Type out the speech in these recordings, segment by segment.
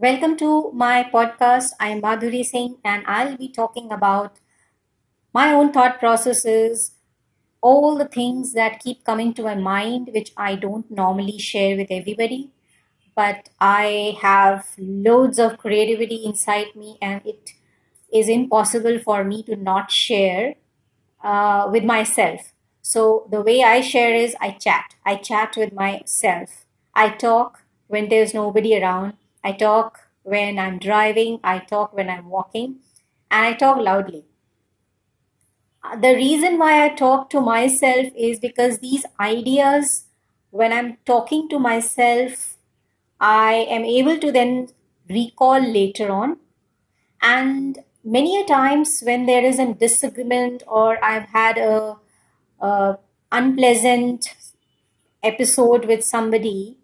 Welcome to my podcast. I am Madhuri Singh, and I'll be talking about my own thought processes, all the things that keep coming to my mind, which I don't normally share with everybody. But I have loads of creativity inside me, and it is impossible for me to not share uh, with myself. So the way I share is I chat. I chat with myself. I talk when there's nobody around. I talk when I'm driving. I talk when I'm walking. And I talk loudly. Uh, The reason why I talk to myself is because these ideas, when I'm talking to myself, I am able to then recall later on and many a times when there is a disagreement or I've had a, a unpleasant episode with somebody,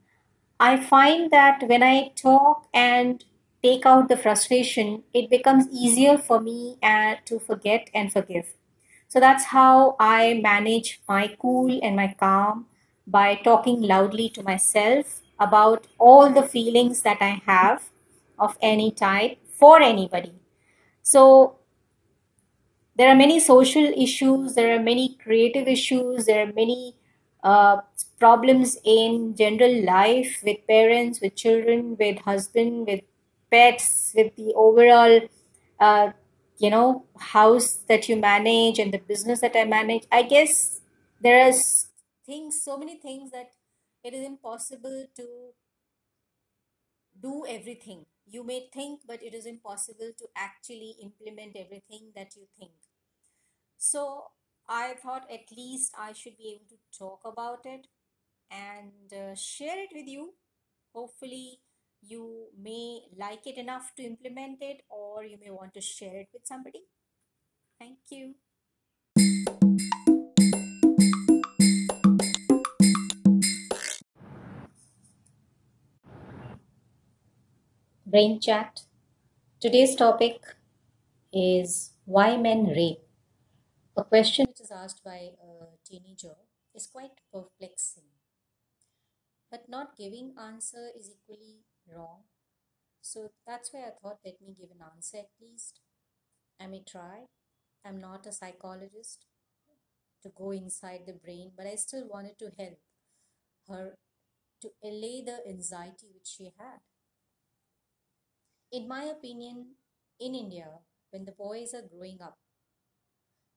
I find that when I talk and take out the frustration, it becomes easier for me uh, to forget and forgive. So that's how I manage my cool and my calm by talking loudly to myself about all the feelings that I have of any type for anybody. So there are many social issues, there are many creative issues, there are many uh, problems in general life with parents, with children, with husband, with pets, with the overall, uh, you know, house that you manage and the business that I manage. I guess there are things, so many things that it is impossible to do everything. You may think, but it is impossible to actually implement everything that you think. So I thought at least I should be able to talk about it and uh, share it with you. Hopefully, you may like it enough to implement it, or you may want to share it with somebody. Thank you. Brain chat. Today's topic is why men rape. A question which is asked by a teenager is quite perplexing, but not giving answer is equally wrong. So that's why I thought let me give an answer at least. I may try. I'm not a psychologist to go inside the brain, but I still wanted to help her to allay the anxiety which she had. In my opinion, in India, when the boys are growing up,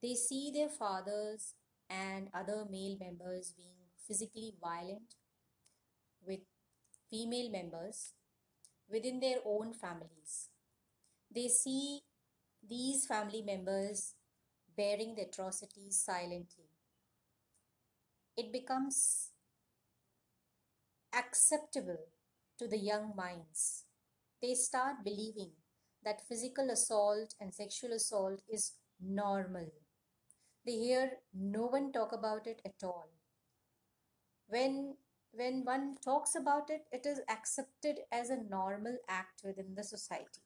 they see their fathers and other male members being physically violent with female members within their own families. They see these family members bearing the atrocities silently. It becomes acceptable to the young minds. They start believing that physical assault and sexual assault is normal. They hear no one talk about it at all. When when one talks about it, it is accepted as a normal act within the society.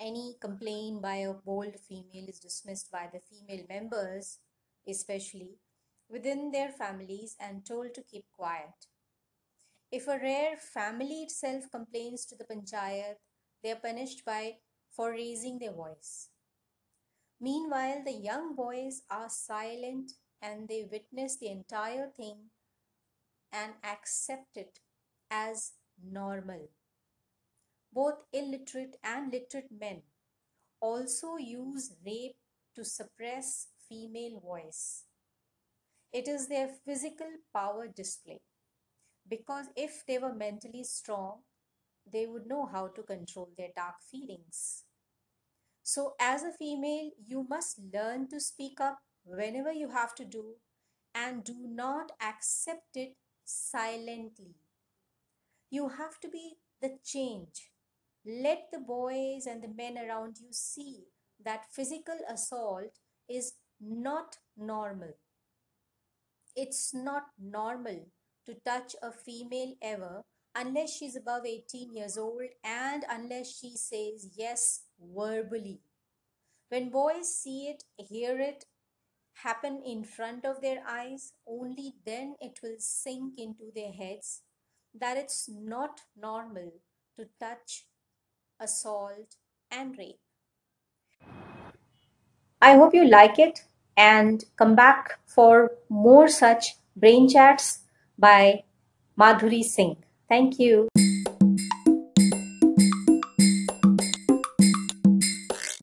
Any complaint by a bold female is dismissed by the female members, especially within their families, and told to keep quiet. If a rare family itself complains to the panchayat, they are punished by for raising their voice. Meanwhile, the young boys are silent and they witness the entire thing and accept it as normal. Both illiterate and literate men also use rape to suppress female voice. It is their physical power display because if they were mentally strong, they would know how to control their dark feelings. So, as a female, you must learn to speak up whenever you have to do and do not accept it silently. You have to be the change. Let the boys and the men around you see that physical assault is not normal. It's not normal to touch a female ever unless she's above 18 years old and unless she says yes verbally. When boys see it, hear it happen in front of their eyes, only then it will sink into their heads that it's not normal to touch, assault, and rape. I hope you like it and come back for more such brain chats by Madhuri Singh. Thank you.